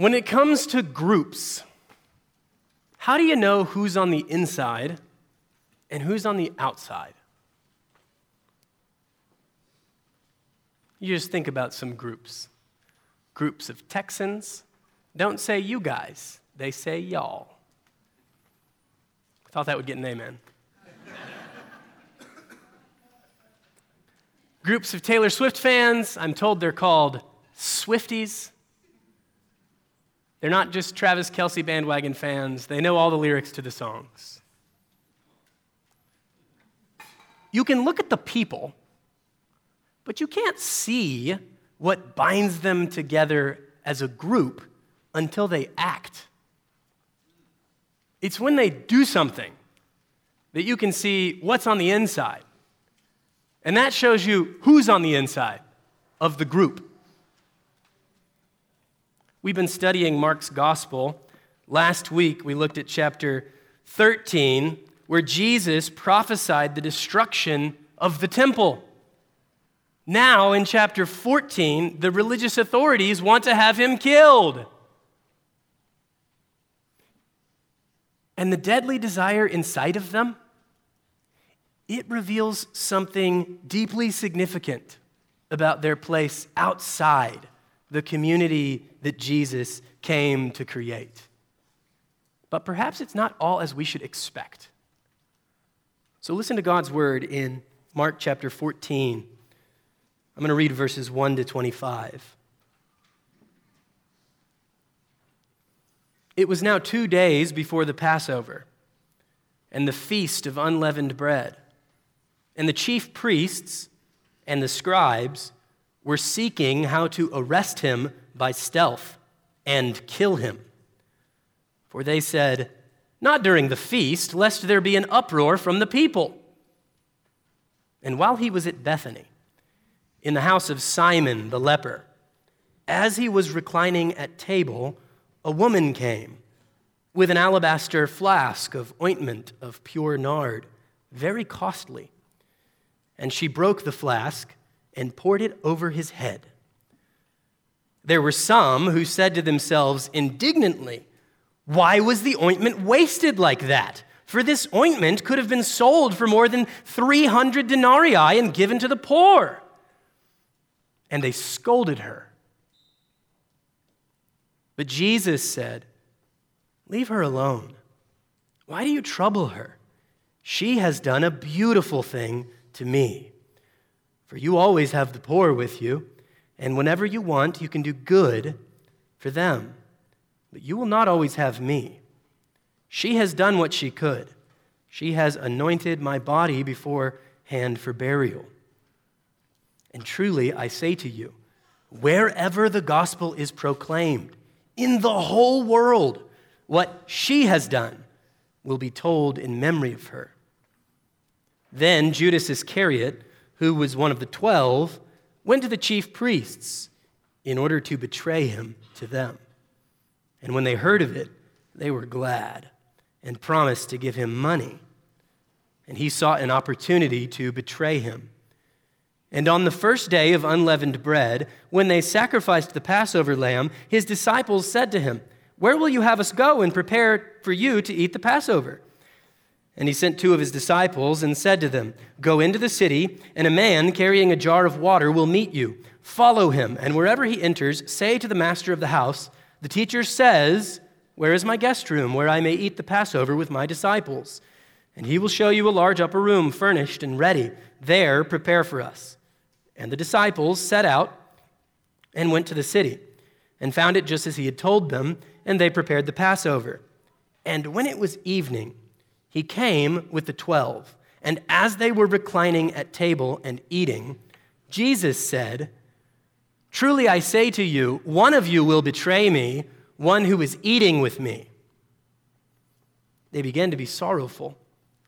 When it comes to groups, how do you know who's on the inside and who's on the outside? You just think about some groups. Groups of Texans don't say you guys, they say y'all. I thought that would get an amen. Groups of Taylor Swift fans, I'm told they're called Swifties. They're not just Travis Kelce bandwagon fans, they know all the lyrics to the songs. You can look at the people, but you can't see what binds them together as a group until they act. It's when they do something that you can see what's on the inside. And that shows you who's on the inside of the group. We've been studying Mark's gospel. Last week, we looked at chapter 13, where Jesus prophesied the destruction of the temple. Now, in chapter 14, the religious authorities want to have him killed. And the deadly desire inside of them, it reveals something deeply significant about their place outside the community that Jesus came to create. But perhaps it's not all as we should expect. So listen to God's word in Mark chapter 14. I'm going to read verses 1 to 25. It was now two days before the Passover and the feast of unleavened bread. And the chief priests and the scribes were seeking how to arrest him by stealth and kill him. For they said, Not during the feast, lest there be an uproar from the people. And while he was at Bethany, in the house of Simon the leper, as he was reclining at table, a woman came with an alabaster flask of ointment of pure nard, very costly. And she broke the flask and poured it over his head. There were some who said to themselves indignantly, Why was the ointment wasted like that? For this ointment could have been sold for more than 300 denarii and given to the poor. And they scolded her. But Jesus said, Leave her alone. Why do you trouble her? She has done a beautiful thing to me. For you always have the poor with you, and whenever you want, you can do good for them. But you will not always have me. She has done what she could. She has anointed my body beforehand for burial. And truly, I say to you, wherever the gospel is proclaimed in the whole world, what she has done will be told in memory of her. Then Judas Iscariot, who was one of the twelve, went to the chief priests in order to betray him to them. And when they heard of it, they were glad and promised to give him money. And he sought an opportunity to betray him. And on the first day of unleavened bread, when they sacrificed the Passover lamb, his disciples said to him, Where will you have us go and prepare for you to eat the Passover? And he sent two of his disciples and said to them, Go into the city, and a man carrying a jar of water will meet you. Follow him, and wherever he enters, say to the master of the house, The teacher says, Where is my guest room, where I may eat the Passover with my disciples? And he will show you a large upper room, furnished and ready. There, prepare for us. And the disciples set out and went to the city, and found it just as he had told them, and they prepared the Passover. And when it was evening, he came with the twelve, and as they were reclining at table and eating, Jesus said, Truly I say to you, one of you will betray me, one who is eating with me. They began to be sorrowful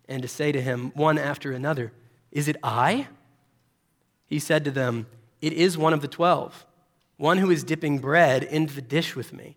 and to say to him one after another, Is it I? He said to them, It is one of the twelve, one who is dipping bread into the dish with me.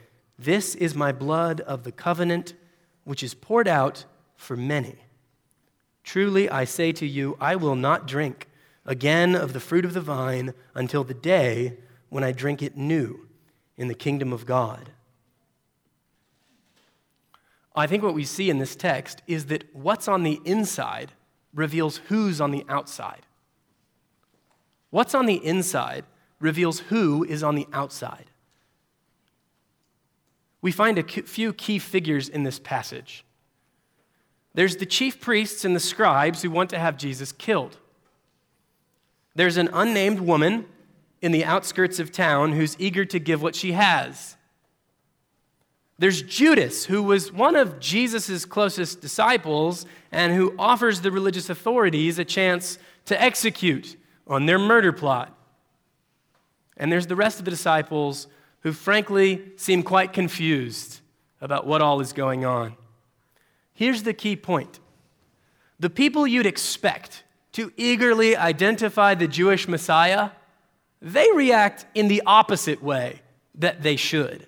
This is my blood of the covenant, which is poured out for many. Truly I say to you, I will not drink again of the fruit of the vine until the day when I drink it new in the kingdom of God. I think what we see in this text is that what's on the inside reveals who's on the outside. What's on the inside reveals who is on the outside. We find a few key figures in this passage. There's the chief priests and the scribes who want to have Jesus killed. There's an unnamed woman in the outskirts of town who's eager to give what she has. There's Judas, who was one of Jesus' closest disciples and who offers the religious authorities a chance to execute on their murder plot. And there's the rest of the disciples who, frankly, seem quite confused about what all is going on. Here's the key point the people you'd expect to eagerly identify the Jewish Messiah, they react in the opposite way that they should.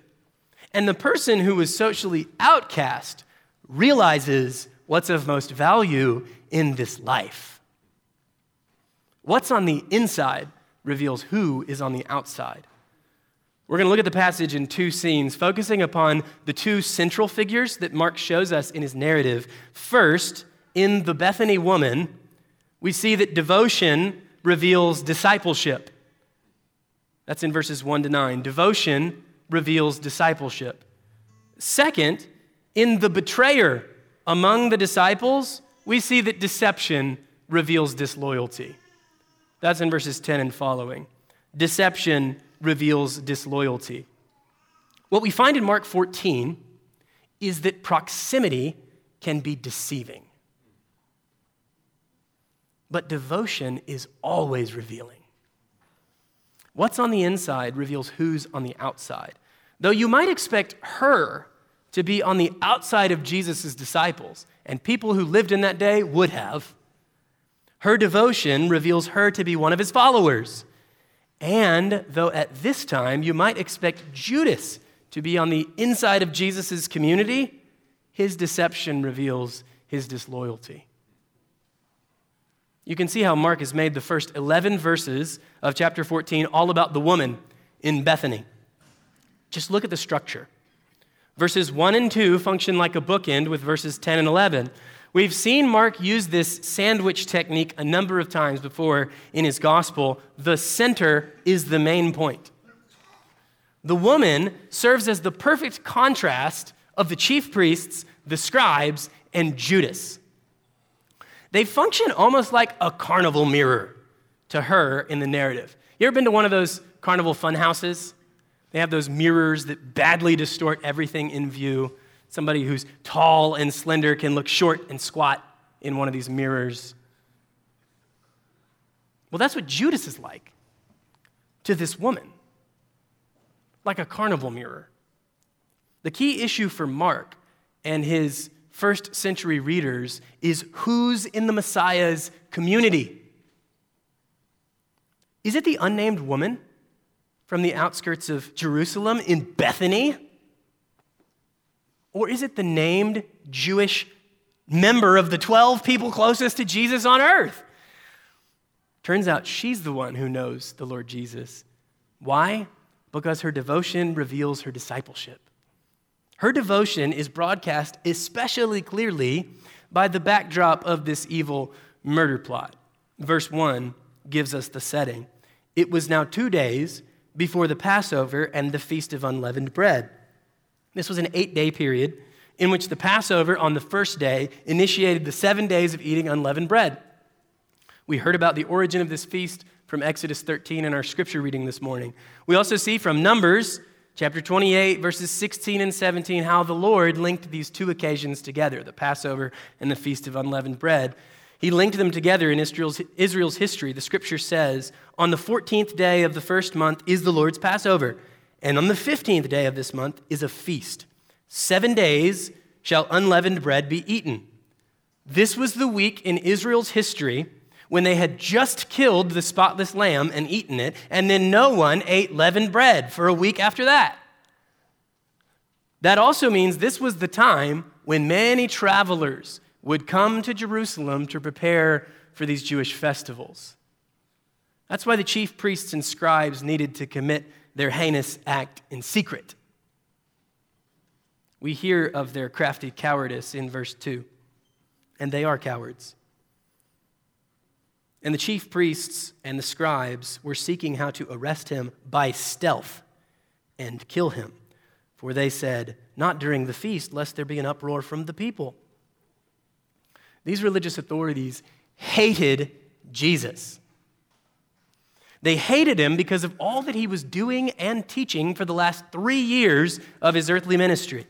And the person who is socially outcast realizes what's of most value in this life. What's on the inside reveals who is on the outside. We're going to look at the passage in two scenes, focusing upon the two central figures that Mark shows us in his narrative. First, in the Bethany woman, we see that devotion reveals discipleship. That's in verses 1 to 9. Devotion reveals discipleship. Second, in the betrayer among the disciples, we see that deception reveals disloyalty. That's in verses 10 and following. Deception reveals disloyalty. What we find in Mark 14 is that proximity can be deceiving. But devotion is always revealing. What's on the inside reveals who's on the outside. Though you might expect her to be on the outside of Jesus' disciples, and people who lived in that day would have, her devotion reveals her to be one of his followers. And though at this time you might expect Judas to be on the inside of Jesus' community, his deception reveals his disloyalty. You can see how Mark has made the first 11 verses of chapter 14 all about the woman in Bethany. Just look at the structure. Verses 1 and 2 function like a bookend with verses 10 and 11. We've seen Mark use this sandwich technique a number of times before in his gospel. The center is the main point. The woman serves as the perfect contrast of the chief priests, the scribes, and Judas. They function almost like a carnival mirror to her in the narrative. You ever been to one of those carnival fun houses? They have those mirrors that badly distort everything in view. Somebody who's tall and slender can look short and squat in one of these mirrors. Well, that's what Judas is like to this woman, like a carnival mirror. The key issue for Mark and his first century readers is who's in the Messiah's community? Is it the unnamed woman from the outskirts of Jerusalem in Bethany? Or is it the named Jewish member of the 12 people closest to Jesus on earth? Turns out she's the one who knows the Lord Jesus. Why? Because her devotion reveals her discipleship. Her devotion is broadcast especially clearly by the backdrop of this evil murder plot. Verse 1 gives us the setting. It was now two days before the Passover and the Feast of Unleavened Bread. This was an eight day period in which the Passover on the first day initiated the seven days of eating unleavened bread. We heard about the origin of this feast from Exodus 13 in our scripture reading this morning. We also see from Numbers chapter 28, verses 16 and 17, how the Lord linked these two occasions together the Passover and the Feast of Unleavened Bread. He linked them together in Israel's, Israel's history. The scripture says, On the 14th day of the first month is the Lord's Passover And on the 15th day of this month is a feast. Seven days shall unleavened bread be eaten. This was the week in Israel's history when they had just killed the spotless lamb and eaten it, and then no one ate leavened bread for a week after that. That also means this was the time when many travelers would come to Jerusalem to prepare for these Jewish festivals. That's why the chief priests and scribes needed to commit their heinous act in secret. We hear of their crafty cowardice in verse 2, and they are cowards. And the chief priests and the scribes were seeking how to arrest him by stealth and kill him. For they said, Not during the feast, lest there be an uproar from the people. These religious authorities hated Jesus. They hated him because of all that he was doing and teaching for the last three years of his earthly ministry.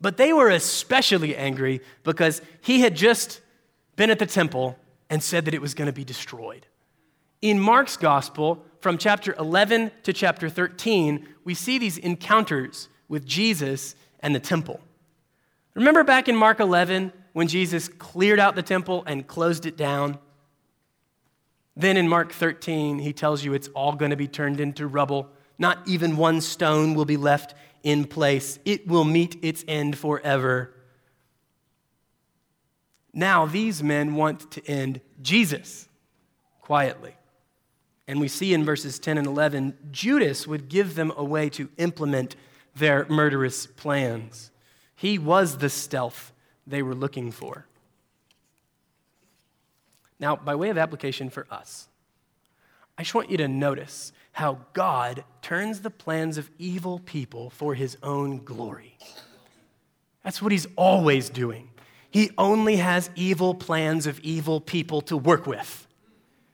But they were especially angry because he had just been at the temple and said that it was going to be destroyed. In Mark's gospel, from chapter 11 to chapter 13, we see these encounters with Jesus and the temple. Remember back in Mark 11 when Jesus cleared out the temple and closed it down? Then in Mark 13, he tells you it's all going to be turned into rubble. Not even one stone will be left in place. It will meet its end forever. Now, these men want to end Jesus quietly. And we see in verses 10 and 11, Judas would give them a way to implement their murderous plans. He was the stealth they were looking for. Now, by way of application for us, I just want you to notice how God turns the plans of evil people for his own glory. That's what he's always doing. He only has evil plans of evil people to work with.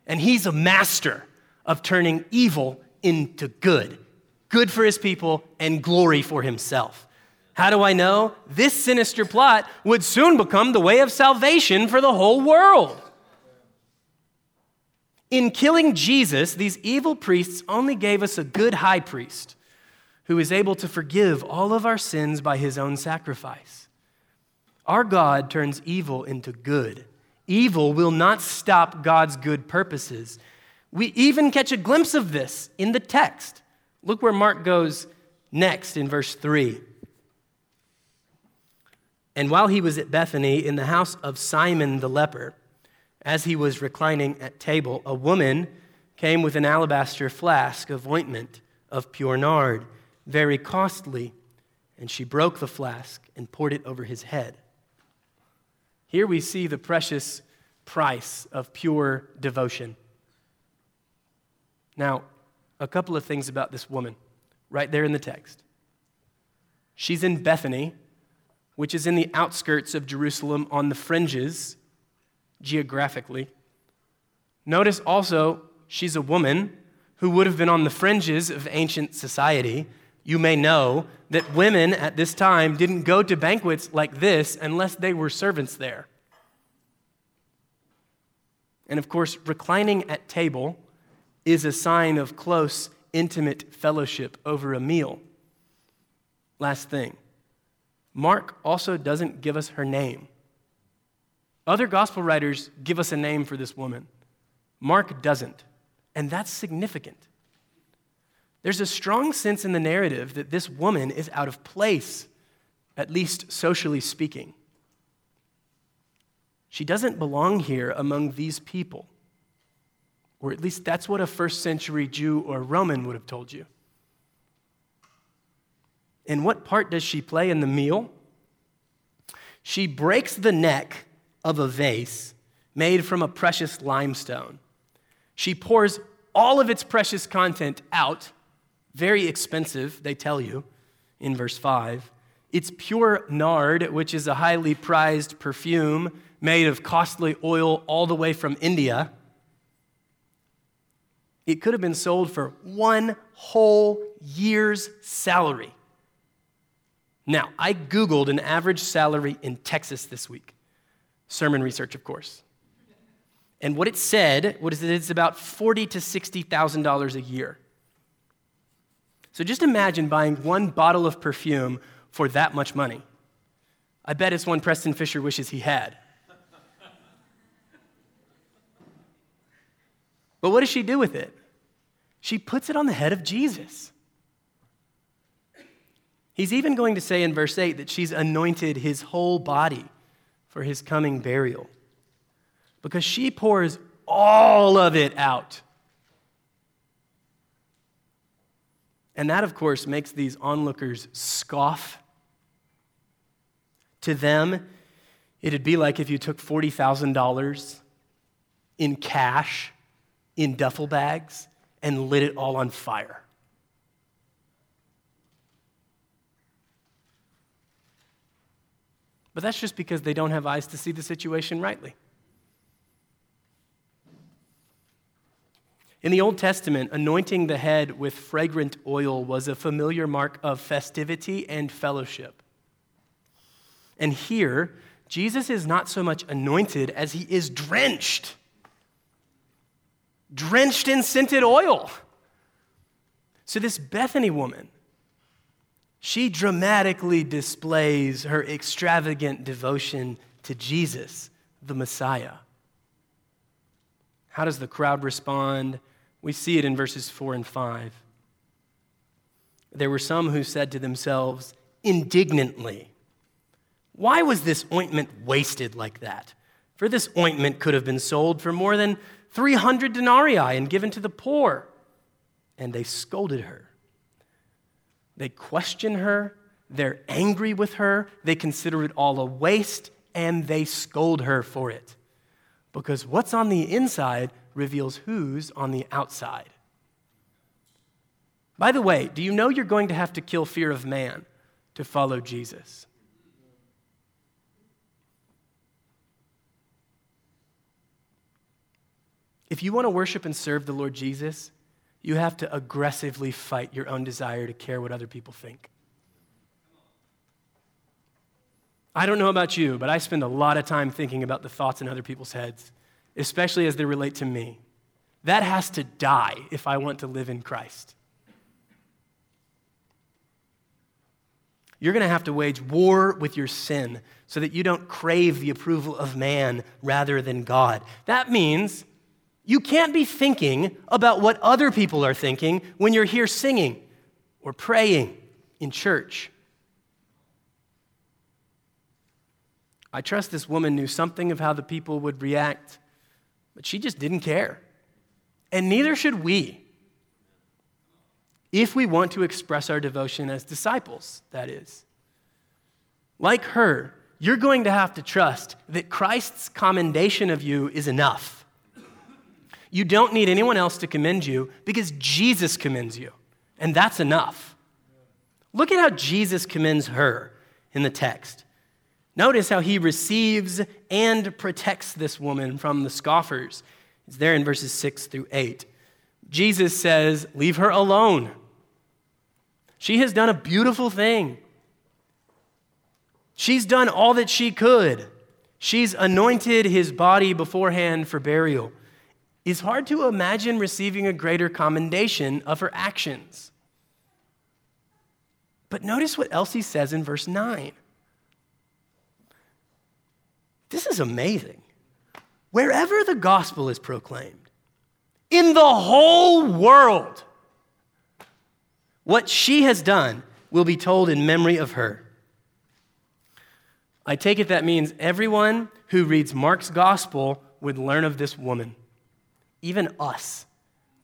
And he's a master of turning evil into good good for his people, and glory for himself. How do I know? This sinister plot would soon become the way of salvation for the whole world. In killing Jesus, these evil priests only gave us a good high priest who is able to forgive all of our sins by his own sacrifice. Our God turns evil into good. Evil will not stop God's good purposes. We even catch a glimpse of this in the text. Look where Mark goes next in verse 3. And while he was at Bethany in the house of Simon the leper, as he was reclining at table, a woman came with an alabaster flask of ointment of pure nard, very costly, and she broke the flask and poured it over his head. Here we see the precious price of pure devotion. Now, a couple of things about this woman right there in the text. She's in Bethany, which is in the outskirts of Jerusalem on the fringes geographically. Notice also, she's a woman who would have been on the fringes of ancient society. You may know that women at this time didn't go to banquets like this unless they were servants there. And of course, reclining at table is a sign of close, intimate fellowship over a meal. Last thing Mark also doesn't give us her name. Other gospel writers give us a name for this woman. Mark doesn't, and that's significant. There's a strong sense in the narrative that this woman is out of place, at least socially speaking. She doesn't belong here among these people. Or at least that's what a first century Jew or Roman would have told you. And what part does she play in the meal? She breaks the neck of a vase made from a precious limestone. She pours all of its precious content out, very expensive, they tell you in verse 5. It's pure nard, which is a highly prized perfume made of costly oil all the way from India. It could have been sold for one whole year's salary. Now, I Googled an average salary in Texas this week. Sermon research, of course. And what it said, is it? It's about forty to sixty thousand dollars a year. So just imagine buying one bottle of perfume for that much money. I bet it's one Preston Fisher wishes he had. But what does she do with it? She puts it on the head of Jesus. He's even going to say in verse 8 that she's anointed his whole body for his coming burial because she pours all of it out. And that, of course, makes these onlookers scoff. To them, it'd be like if you took $40,000 in cash in duffel bags and lit it all on fire. But that's just because they don't have eyes to see the situation rightly. In the Old Testament, anointing the head with fragrant oil was a familiar mark of festivity and fellowship. And here, Jesus is not so much anointed as he is drenched. Drenched in scented oil. So, this Bethany woman, she dramatically displays her extravagant devotion to Jesus, the Messiah. How does the crowd respond? We see it in verses 4 and 5. There were some who said to themselves indignantly, Why was this ointment wasted like that? For this ointment could have been sold for more than 300 denarii and given to the poor. And they scolded her. They question her. They're angry with her. They consider it all a waste and they scold her for it. Because what's on the inside reveals who's on the outside. By the way, do you know you're going to have to kill fear of man to follow Jesus? If you want to worship and serve the Lord Jesus, you have to aggressively fight your own desire to care what other people think. I don't know about you, but I spend a lot of time thinking about the thoughts in other people's heads especially as they relate to me. That has to die if I want to live in Christ. You're going to have to wage war with your sin so that you don't crave the approval of man rather than God. That means you can't be thinking about what other people are thinking when you're here singing or praying in church. I trust this woman knew something of how the people would react but she just didn't care. And neither should we. If we want to express our devotion as disciples, that is. Like her, you're going to have to trust that Christ's commendation of you is enough. You don't need anyone else to commend you because Jesus commends you, and that's enough. Look at how Jesus commends her in the text. Notice how he receives and protects this woman from the scoffers. It's there in verses 6 through 8. Jesus says, Leave her alone. She has done a beautiful thing. She's done all that she could. She's anointed his body beforehand for burial. It's hard to imagine receiving a greater commendation of her actions. But notice what Elsie says in verse 9. This is amazing. Wherever the gospel is proclaimed, in the whole world, what she has done will be told in memory of her. I take it that means everyone who reads Mark's gospel would learn of this woman, even us,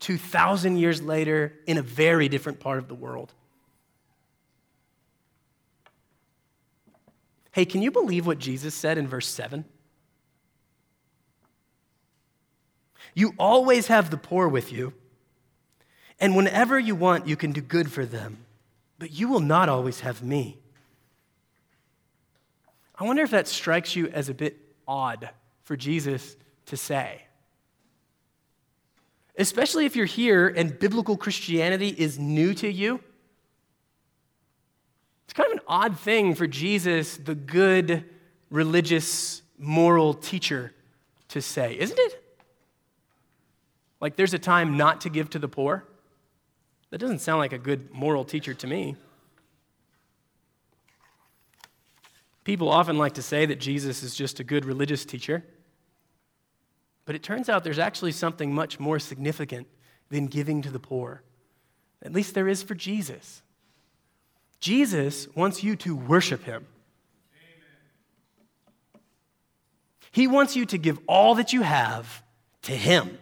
2,000 years later in a very different part of the world. Hey, can you believe what Jesus said in verse 7? You always have the poor with you, and whenever you want, you can do good for them, but you will not always have me. I wonder if that strikes you as a bit odd for Jesus to say. Especially if you're here and biblical Christianity is new to you. It's kind of an odd thing for Jesus, the good, religious, moral teacher, to say, isn't it? Like there's a time not to give to the poor. That doesn't sound like a good moral teacher to me. People often like to say that Jesus is just a good religious teacher. But it turns out there's actually something much more significant than giving to the poor. At least there is for Jesus. Jesus wants you to worship him. He wants you to give all that you have to him.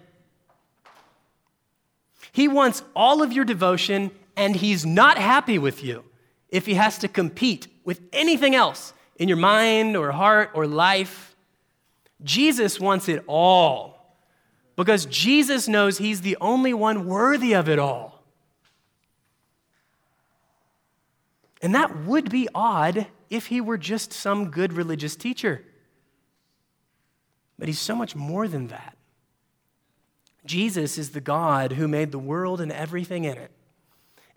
He wants all of your devotion, and he's not happy with you if he has to compete with anything else in your mind or heart or life. Jesus wants it all because Jesus knows he's the only one worthy of it all. And that would be odd if he were just some good religious teacher. But he's so much more than that. Jesus is the God who made the world and everything in it.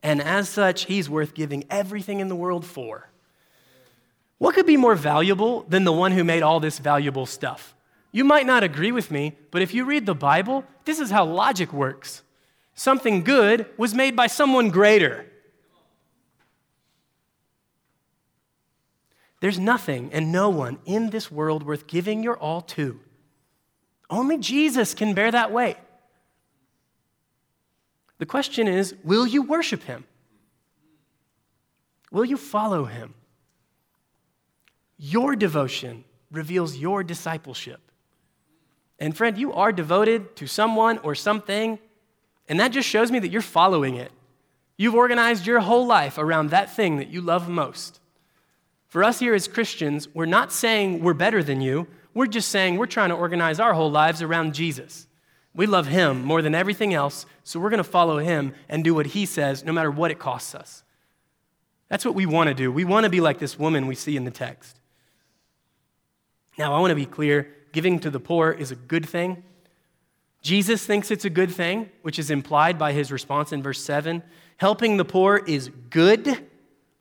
And as such, he's worth giving everything in the world for. What could be more valuable than the one who made all this valuable stuff? You might not agree with me, but if you read the Bible, this is how logic works. Something good was made by someone greater. There's nothing and no one in this world worth giving your all to. Only Jesus can bear that weight. The question is will you worship him? Will you follow him? Your devotion reveals your discipleship. And friend, you are devoted to someone or something, and that just shows me that you're following it. You've organized your whole life around that thing that you love most. For us here as Christians, we're not saying we're better than you. We're just saying we're trying to organize our whole lives around Jesus. We love him more than everything else, so we're going to follow him and do what he says, no matter what it costs us. That's what we want to do. We want to be like this woman we see in the text. Now, I want to be clear giving to the poor is a good thing. Jesus thinks it's a good thing, which is implied by his response in verse 7. Helping the poor is good,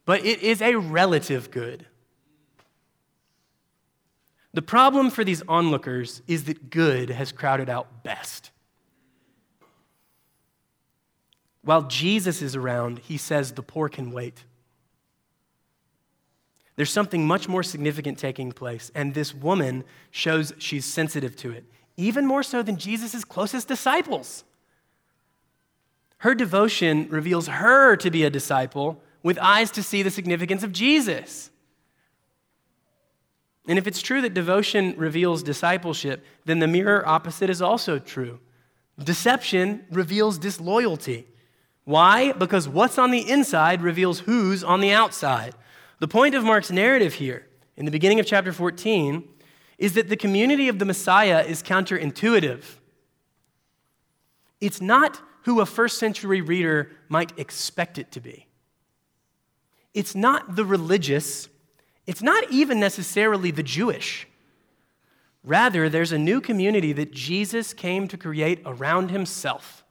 but it is a relative good. The problem for these onlookers is that good has crowded out best. While Jesus is around, he says the poor can wait. There's something much more significant taking place, and this woman shows she's sensitive to it, even more so than Jesus' closest disciples. Her devotion reveals her to be a disciple with eyes to see the significance of Jesus. And if it's true that devotion reveals discipleship, then the mirror opposite is also true. Deception reveals disloyalty. Why? Because what's on the inside reveals who's on the outside. The point of Mark's narrative here, in the beginning of chapter 14, is that the community of the Messiah is counterintuitive. It's not who a first century reader might expect it to be. It's not the religious, it's not even necessarily the Jewish. Rather, there's a new community that Jesus came to create around himself.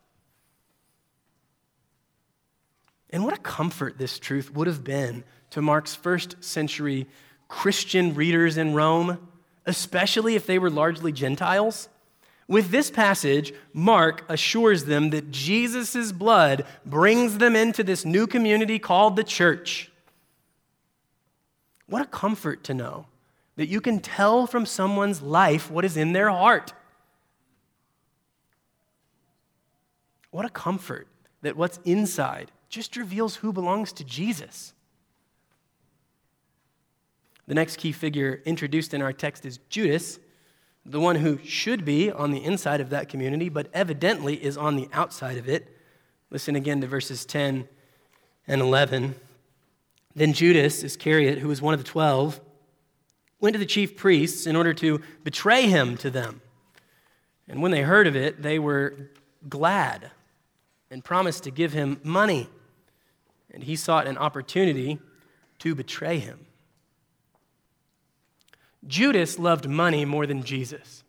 And what a comfort this truth would have been to Mark's first century Christian readers in Rome, especially if they were largely Gentiles. With this passage, Mark assures them that Jesus' blood brings them into this new community called the church. What a comfort to know that you can tell from someone's life what is in their heart. What a comfort that what's inside just reveals who belongs to Jesus. The next key figure introduced in our text is Judas, the one who should be on the inside of that community, but evidently is on the outside of it. Listen again to verses 10 and 11. Then Judas Iscariot, who was one of the twelve, went to the chief priests in order to betray him to them. And when they heard of it, they were glad and promised to give him money. And he sought an opportunity to betray him. Judas loved money more than Jesus.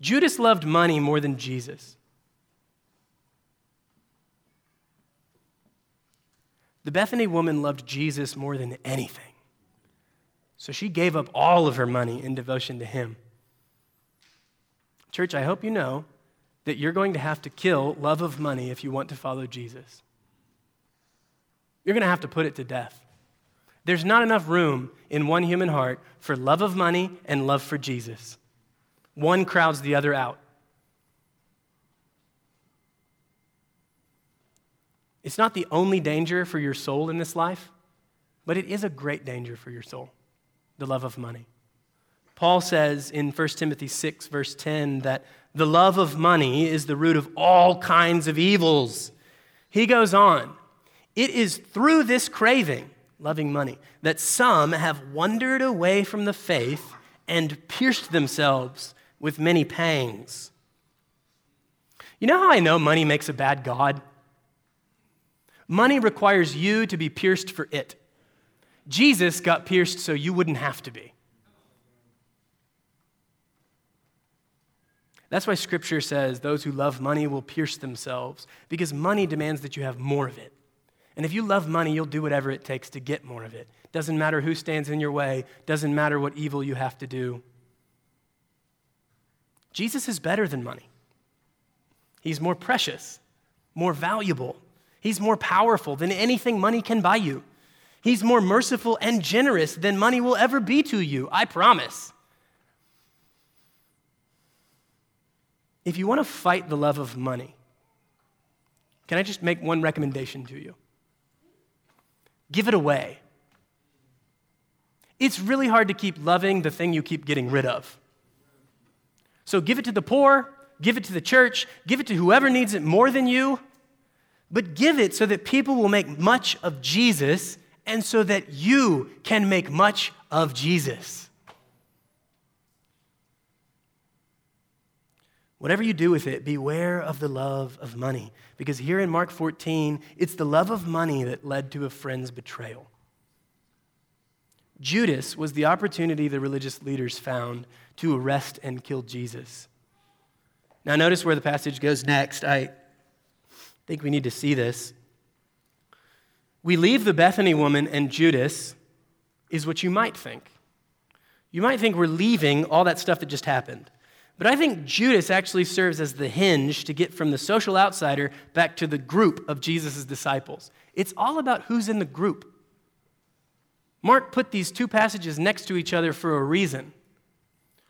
Judas loved money more than Jesus. The Bethany woman loved Jesus more than anything. So she gave up all of her money in devotion to him. Church, I hope you know that you're going to have to kill love of money if you want to follow Jesus. You're going to have to put it to death. There's not enough room in one human heart for love of money and love for Jesus. One crowds the other out. It's not the only danger for your soul in this life, but it is a great danger for your soul the love of money. Paul says in 1 Timothy 6, verse 10, that the love of money is the root of all kinds of evils. He goes on, it is through this craving loving money, that some have wandered away from the faith and pierced themselves with many pangs. You know how I know money makes a bad God? Money requires you to be pierced for it. Jesus got pierced so you wouldn't have to be. That's why scripture says those who love money will pierce themselves, because money demands that you have more of it. And if you love money, you'll do whatever it takes to get more of it. Doesn't matter who stands in your way, doesn't matter what evil you have to do. Jesus is better than money. He's more precious, more valuable. He's more powerful than anything money can buy you. He's more merciful and generous than money will ever be to you, I promise. If you want to fight the love of money, can I just make one recommendation to you? Give it away. It's really hard to keep loving the thing you keep getting rid of. So give it to the poor, give it to the church, give it to whoever needs it more than you, but give it so that people will make much of Jesus and so that you can make much of Jesus. Whatever you do with it, beware of the love of money. Because here in Mark 14, it's the love of money that led to a friend's betrayal. Judas was the opportunity the religious leaders found to arrest and kill Jesus. Now, notice where the passage goes next. I think we need to see this. We leave the Bethany woman and Judas, is what you might think. You might think we're leaving all that stuff that just happened. But I think Judas actually serves as the hinge to get from the social outsider back to the group of Jesus' disciples. It's all about who's in the group. Mark put these two passages next to each other for a reason.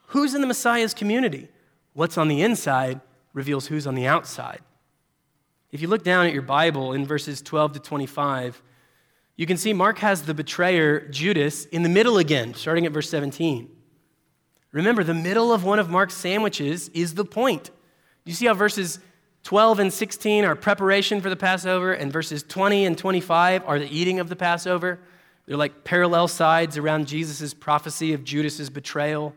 Who's in the Messiah's community? What's on the inside reveals who's on the outside. If you look down at your Bible in verses 12 to 25, you can see Mark has the betrayer, Judas, in the middle again, starting at verse 17. Remember, the middle of one of Mark's sandwiches is the point. You see how verses 12 and 16 are preparation for the Passover, and verses 20 and 25 are the eating of the Passover? They're like parallel sides around Jesus' prophecy of Judas's betrayal.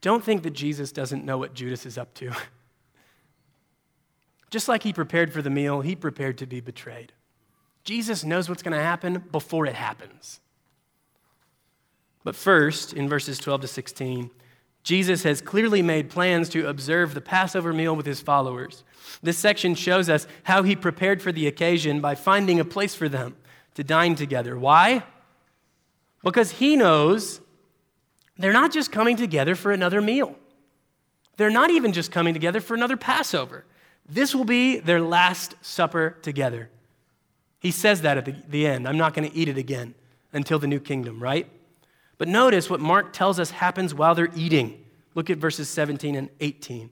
Don't think that Jesus doesn't know what Judas is up to. Just like he prepared for the meal, he prepared to be betrayed. Jesus knows what's going to happen before it happens. But first, in verses 12 to 16, Jesus has clearly made plans to observe the Passover meal with his followers. This section shows us how he prepared for the occasion by finding a place for them to dine together. Why? Because he knows they're not just coming together for another meal, they're not even just coming together for another Passover. This will be their last supper together. He says that at the, the end. I'm not going to eat it again until the new kingdom, right? But notice what Mark tells us happens while they're eating. Look at verses 17 and 18.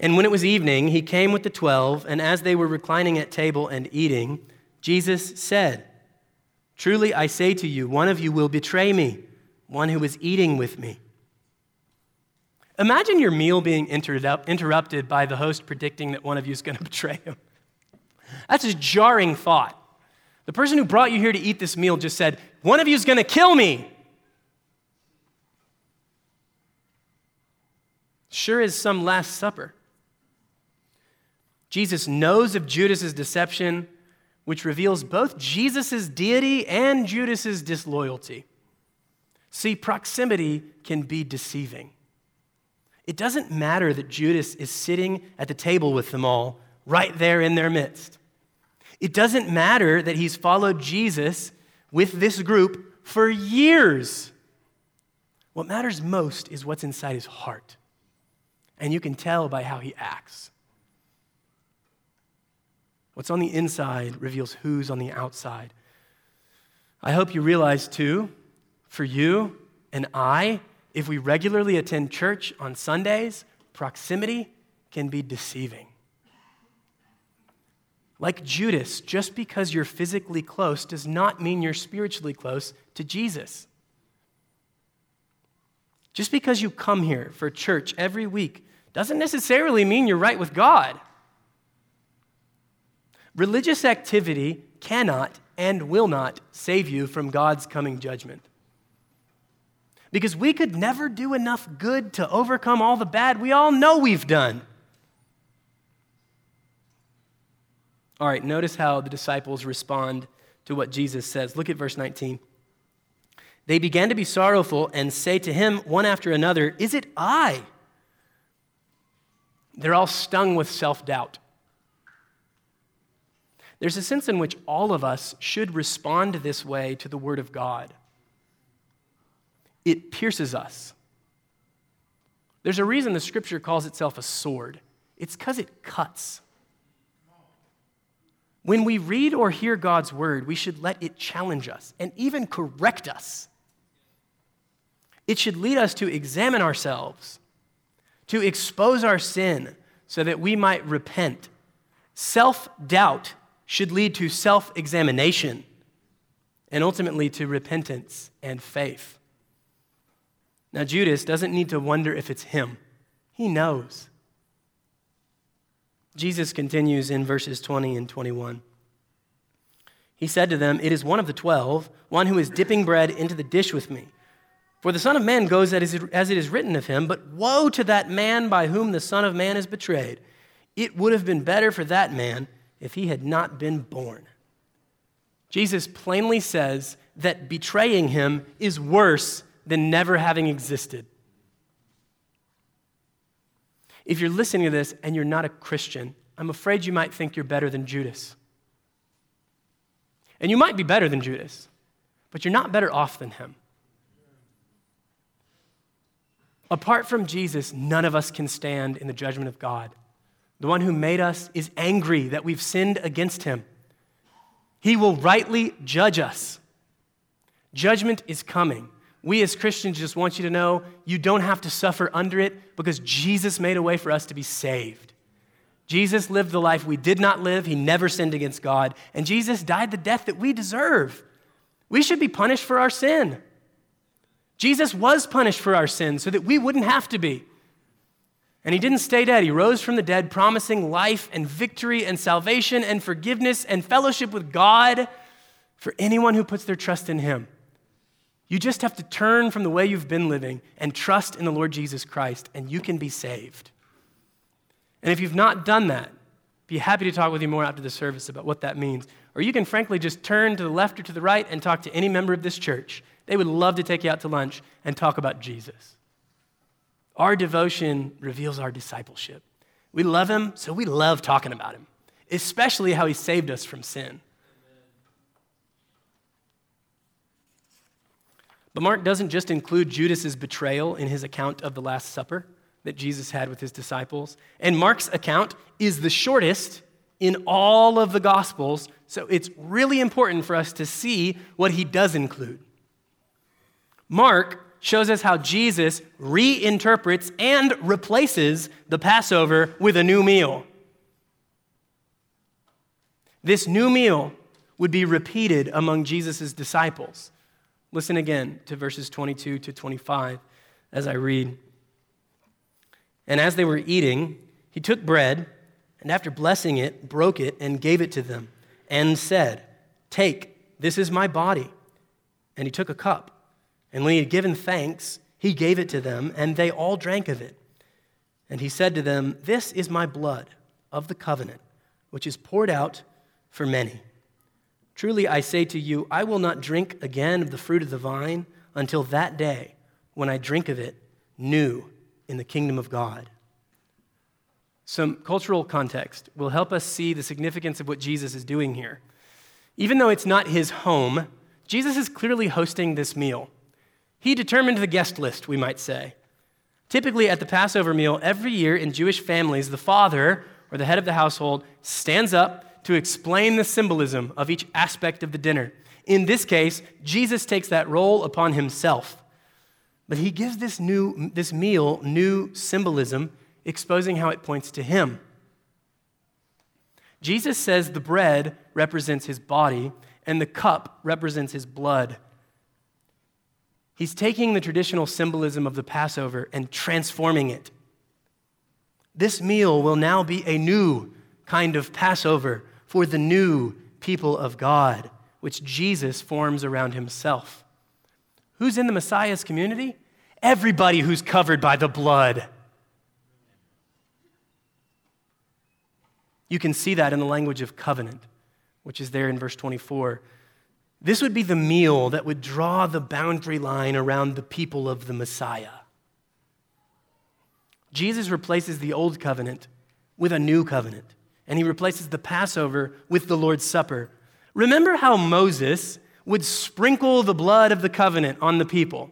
And when it was evening, he came with the twelve, and as they were reclining at table and eating, Jesus said, Truly I say to you, one of you will betray me, one who is eating with me. Imagine your meal being interrupted by the host predicting that one of you is going to betray him. That's a jarring thought. The person who brought you here to eat this meal just said, One of you is going to kill me. Sure is some Last Supper. Jesus knows of Judas's deception, which reveals both Jesus' deity and Judas's disloyalty. See, proximity can be deceiving. It doesn't matter that Judas is sitting at the table with them all, right there in their midst. It doesn't matter that he's followed Jesus with this group for years. What matters most is what's inside his heart. And you can tell by how he acts. What's on the inside reveals who's on the outside. I hope you realize, too, for you and I, if we regularly attend church on Sundays, proximity can be deceiving. Like Judas, just because you're physically close does not mean you're spiritually close to Jesus. Just because you come here for church every week doesn't necessarily mean you're right with God. Religious activity cannot and will not save you from God's coming judgment. Because we could never do enough good to overcome all the bad we all know we've done. All right, notice how the disciples respond to what Jesus says. Look at verse 19. They began to be sorrowful and say to him one after another, Is it I? They're all stung with self doubt. There's a sense in which all of us should respond this way to the Word of God. It pierces us. There's a reason the Scripture calls itself a sword, it's because it cuts. When we read or hear God's word, we should let it challenge us and even correct us. It should lead us to examine ourselves, to expose our sin so that we might repent. Self doubt should lead to self examination and ultimately to repentance and faith. Now, Judas doesn't need to wonder if it's him, he knows. Jesus continues in verses 20 and 21. He said to them, It is one of the twelve, one who is dipping bread into the dish with me. For the Son of Man goes as it is written of him, but woe to that man by whom the Son of Man is betrayed. It would have been better for that man if he had not been born. Jesus plainly says that betraying him is worse than never having existed. If you're listening to this and you're not a Christian, I'm afraid you might think you're better than Judas. And you might be better than Judas, but you're not better off than him. Apart from Jesus, none of us can stand in the judgment of God. The one who made us is angry that we've sinned against him. He will rightly judge us. Judgment is coming. We as Christians just want you to know you don't have to suffer under it because Jesus made a way for us to be saved. Jesus lived the life we did not live. He never sinned against God. And Jesus died the death that we deserve. We should be punished for our sin. Jesus was punished for our sin so that we wouldn't have to be. And he didn't stay dead. He rose from the dead, promising life and victory and salvation and forgiveness and fellowship with God for anyone who puts their trust in him. You just have to turn from the way you've been living and trust in the Lord Jesus Christ, and you can be saved. And if you've not done that, be happy to talk with you more after the service about what that means. Or you can frankly just turn to the left or to the right and talk to any member of this church. They would love to take you out to lunch and talk about Jesus. Our devotion reveals our discipleship. We love him, so we love talking about him, especially how he saved us from sin. But Mark doesn't just include Judas's betrayal in his account of the Last Supper that Jesus had with his disciples. And Mark's account is the shortest in all of the Gospels, so it's really important for us to see what he does include. Mark shows us how Jesus reinterprets and replaces the Passover with a new meal. This new meal would be repeated among Jesus' disciples. Listen again to verses 22 to 25 as I read. And as they were eating, he took bread, and after blessing it, broke it and gave it to them, and said, Take, this is my body. And he took a cup, and when he had given thanks, he gave it to them, and they all drank of it. And he said to them, This is my blood of the covenant, which is poured out for many. Truly I say to you, I will not drink again of the fruit of the vine until that day when I drink of it new in the kingdom of God. Some cultural context will help us see the significance of what Jesus is doing here. Even though it's not his home, Jesus is clearly hosting this meal. He determined the guest list, we might say. Typically, at the Passover meal, every year in Jewish families, the father or the head of the household stands up to explain the symbolism of each aspect of the dinner. In this case, Jesus takes that role upon himself. But he gives this, new, this meal new symbolism, exposing how it points to him. Jesus says the bread represents his body and the cup represents his blood. He's taking the traditional symbolism of the Passover and transforming it. This meal will now be a new kind of Passover for the new people of God, which Jesus forms around himself. Who's in the Messiah's community? Everybody who's covered by the blood. You can see that in the language of covenant, which is there in verse 24. This would be the meal that would draw the boundary line around the people of the Messiah. Jesus replaces the old covenant with a new covenant, and he replaces the Passover with the Lord's Supper. Remember how Moses would sprinkle the blood of the covenant on the people?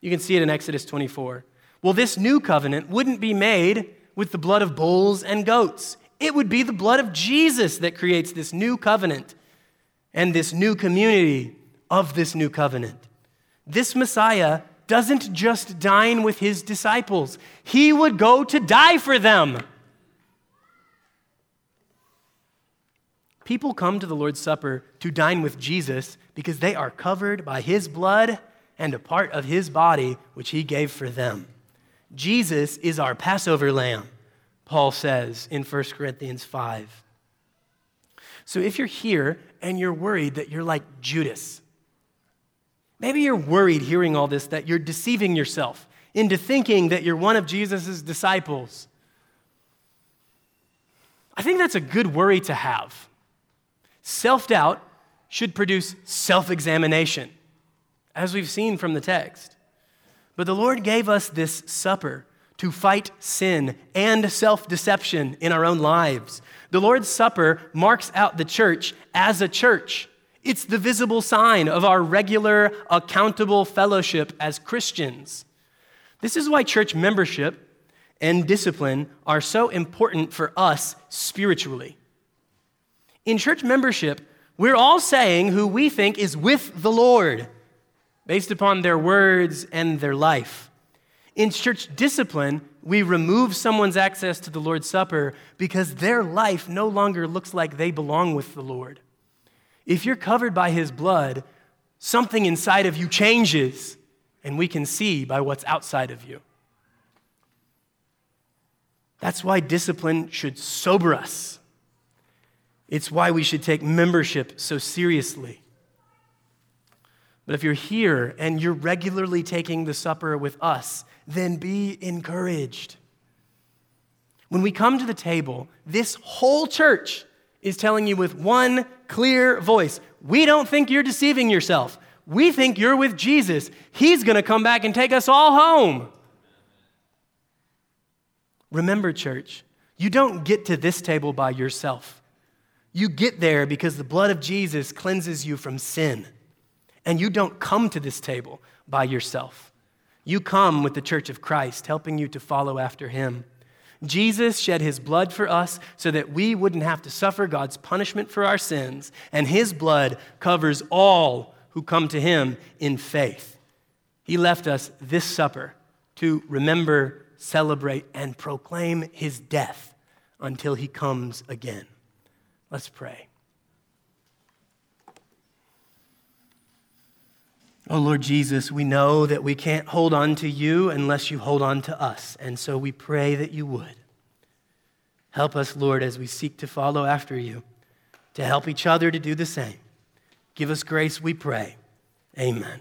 You can see it in Exodus 24. Well, this new covenant wouldn't be made with the blood of bulls and goats. It would be the blood of Jesus that creates this new covenant and this new community of this new covenant. This Messiah doesn't just dine with his disciples, he would go to die for them. People come to the Lord's Supper to dine with Jesus because they are covered by his blood and a part of his body, which he gave for them. Jesus is our Passover lamb. Paul says in 1 Corinthians 5. So if you're here and you're worried that you're like Judas, maybe you're worried hearing all this that you're deceiving yourself into thinking that you're one of Jesus' disciples. I think that's a good worry to have. Self doubt should produce self examination, as we've seen from the text. But the Lord gave us this supper to fight sin and self deception in our own lives. The Lord's Supper marks out the church as a church. It's the visible sign of our regular, accountable fellowship as Christians. This is why church membership and discipline are so important for us spiritually. In church membership, we're all saying who we think is with the Lord based upon their words and their life. In church discipline, we remove someone's access to the Lord's Supper because their life no longer looks like they belong with the Lord. If you're covered by His blood, something inside of you changes, and we can see by what's outside of you. That's why discipline should sober us. It's why we should take membership so seriously. But if you're here and you're regularly taking the supper with us, then be encouraged. When we come to the table, this whole church is telling you with one clear voice we don't think you're deceiving yourself. We think you're with Jesus. He's going to come back and take us all home. Remember, church, you don't get to this table by yourself. You get there because the blood of Jesus cleanses you from sin. And you don't come to this table by yourself. You come with the church of Christ, helping you to follow after him. Jesus shed his blood for us so that we wouldn't have to suffer God's punishment for our sins, and his blood covers all who come to him in faith. He left us this supper to remember, celebrate, and proclaim his death until he comes again. Let's pray. Oh, Lord Jesus, we know that we can't hold on to you unless you hold on to us. And so we pray that you would. Help us, Lord, as we seek to follow after you, to help each other to do the same. Give us grace, we pray. Amen.